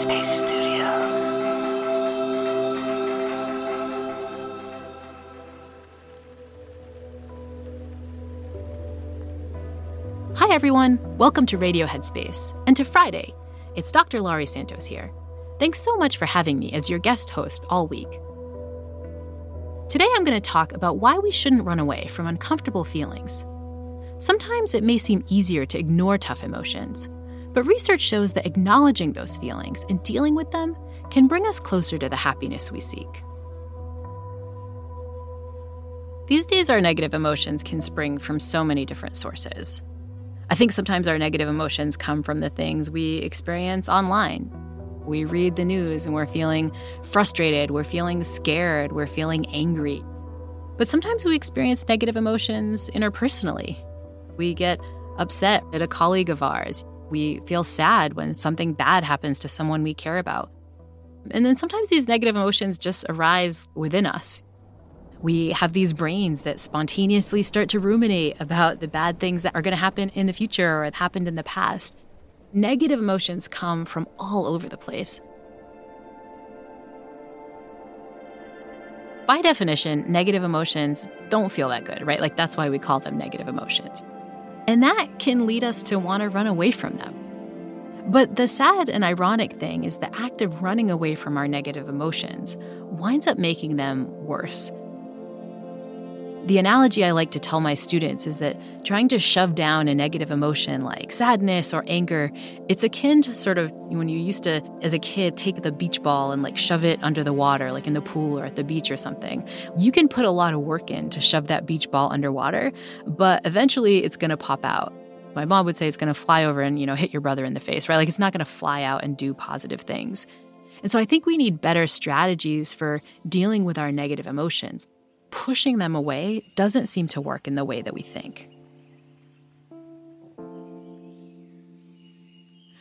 Headspace Studios. Hi, everyone. Welcome to Radio Headspace and to Friday. It's Dr. Laurie Santos here. Thanks so much for having me as your guest host all week. Today, I'm going to talk about why we shouldn't run away from uncomfortable feelings. Sometimes it may seem easier to ignore tough emotions, but research shows that acknowledging those feelings and dealing with them can bring us closer to the happiness we seek. These days, our negative emotions can spring from so many different sources. I think sometimes our negative emotions come from the things we experience online. We read the news and we're feeling frustrated, we're feeling scared, we're feeling angry. But sometimes we experience negative emotions interpersonally. We get upset at a colleague of ours. We feel sad when something bad happens to someone we care about. And then sometimes these negative emotions just arise within us. We have these brains that spontaneously start to ruminate about the bad things that are going to happen in the future or have happened in the past. Negative emotions come from all over the place. By definition, negative emotions don't feel that good, right? Like that's why we call them negative emotions. And that can lead us to want to run away from them. But the sad and ironic thing is the act of running away from our negative emotions winds up making them worse. The analogy I like to tell my students is that trying to shove down a negative emotion like sadness or anger, it's akin to sort of when you used to, as a kid, take the beach ball and like shove it under the water, like in the pool or at the beach or something. You can put a lot of work in to shove that beach ball underwater, but eventually it's going to pop out. My mom would say it's going to fly over and, you know, hit your brother in the face, right? Like it's not going to fly out and do positive things. And so I think we need better strategies for dealing with our negative emotions pushing them away doesn't seem to work in the way that we think.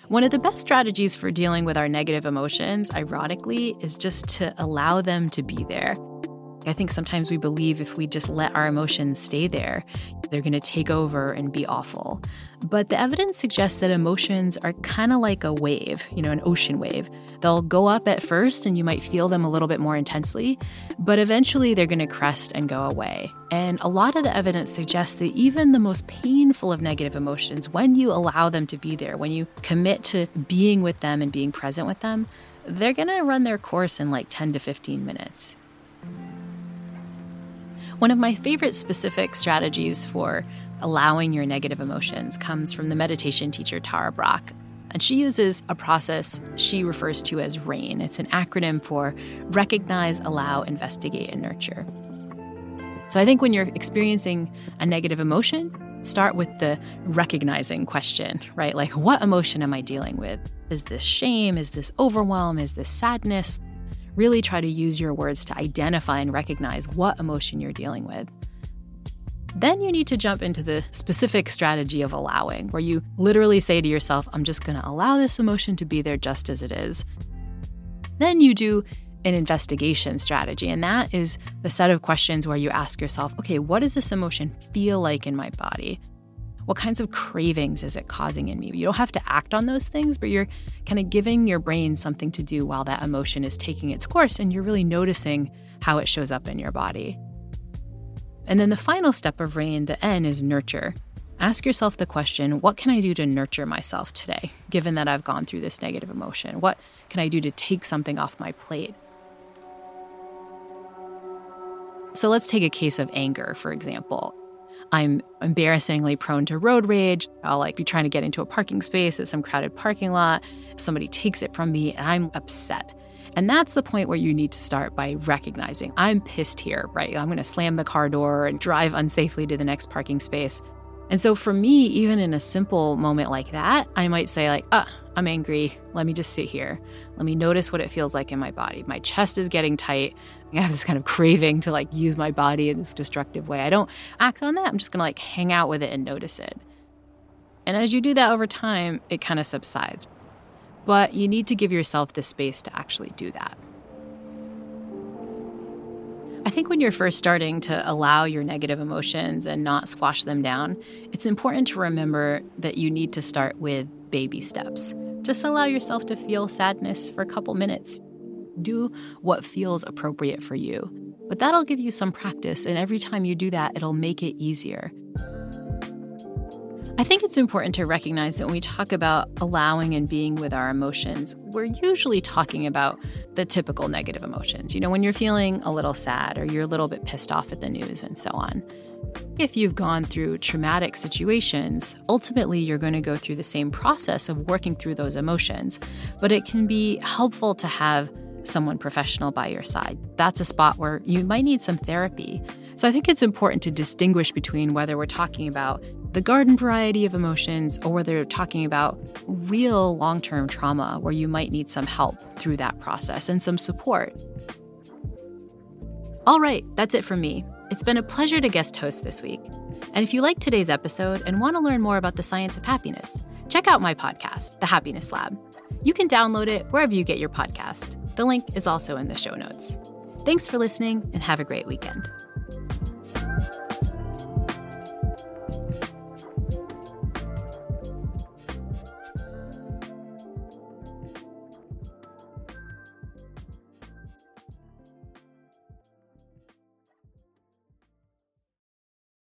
One of the best strategies for dealing with our negative emotions, ironically, is just to allow them to be there. I think sometimes we believe if we just let our emotions stay there, they're going to take over and be awful. But the evidence suggests that emotions are kind of like a wave, you know, an ocean wave. They'll go up at first and you might feel them a little bit more intensely, but eventually they're going to crest and go away. And a lot of the evidence suggests that even the most painful of negative emotions, when you allow them to be there, when you commit to being with them and being present with them, they're going to run their course in like 10 to 15 minutes. One of my favorite specific strategies for allowing your negative emotions comes from the meditation teacher Tara Brach. And she uses a process she refers to as RAIN. It's an acronym for Recognize, Allow, Investigate, and Nurture. So I think when you're experiencing a negative emotion, start with the recognizing question, right? Like, what emotion am I dealing with? Is this shame? Is this overwhelm? Is this sadness? Really try to use your words to identify and recognize what emotion you're dealing with. Then you need to jump into the specific strategy of allowing, where you literally say to yourself, I'm just going to allow this emotion to be there just as it is. Then you do an investigation strategy, and that is the set of questions where you ask yourself, okay, what does this emotion feel like in my body? What kinds of cravings is it causing in me? You don't have to act on those things, but you're kind of giving your brain something to do while that emotion is taking its course, and you're really noticing how it shows up in your body. And then the final step of RAIN, the N, is nurture. Ask yourself the question what can I do to nurture myself today, given that I've gone through this negative emotion? What can I do to take something off my plate? So let's take a case of anger, for example. I'm embarrassingly prone to road rage. I'll like be trying to get into a parking space at some crowded parking lot. Somebody takes it from me and I'm upset. And that's the point where you need to start by recognizing I'm pissed here, right? I'm going to slam the car door and drive unsafely to the next parking space. And so for me, even in a simple moment like that, I might say like, "Ah, I'm angry. Let me just sit here. Let me notice what it feels like in my body. My chest is getting tight. I have this kind of craving to like use my body in this destructive way. I don't act on that. I'm just going to like hang out with it and notice it. And as you do that over time, it kind of subsides. But you need to give yourself the space to actually do that. I think when you're first starting to allow your negative emotions and not squash them down, it's important to remember that you need to start with baby steps. Just allow yourself to feel sadness for a couple minutes. Do what feels appropriate for you. But that'll give you some practice, and every time you do that, it'll make it easier. I think it's important to recognize that when we talk about allowing and being with our emotions, we're usually talking about the typical negative emotions. You know, when you're feeling a little sad or you're a little bit pissed off at the news and so on. If you've gone through traumatic situations, ultimately you're going to go through the same process of working through those emotions, but it can be helpful to have someone professional by your side. That's a spot where you might need some therapy. So I think it's important to distinguish between whether we're talking about the garden variety of emotions or whether we're talking about real long term trauma where you might need some help through that process and some support. All right, that's it from me. It's been a pleasure to guest host this week. And if you like today's episode and want to learn more about the science of happiness, check out my podcast, The Happiness Lab. You can download it wherever you get your podcast. The link is also in the show notes. Thanks for listening and have a great weekend.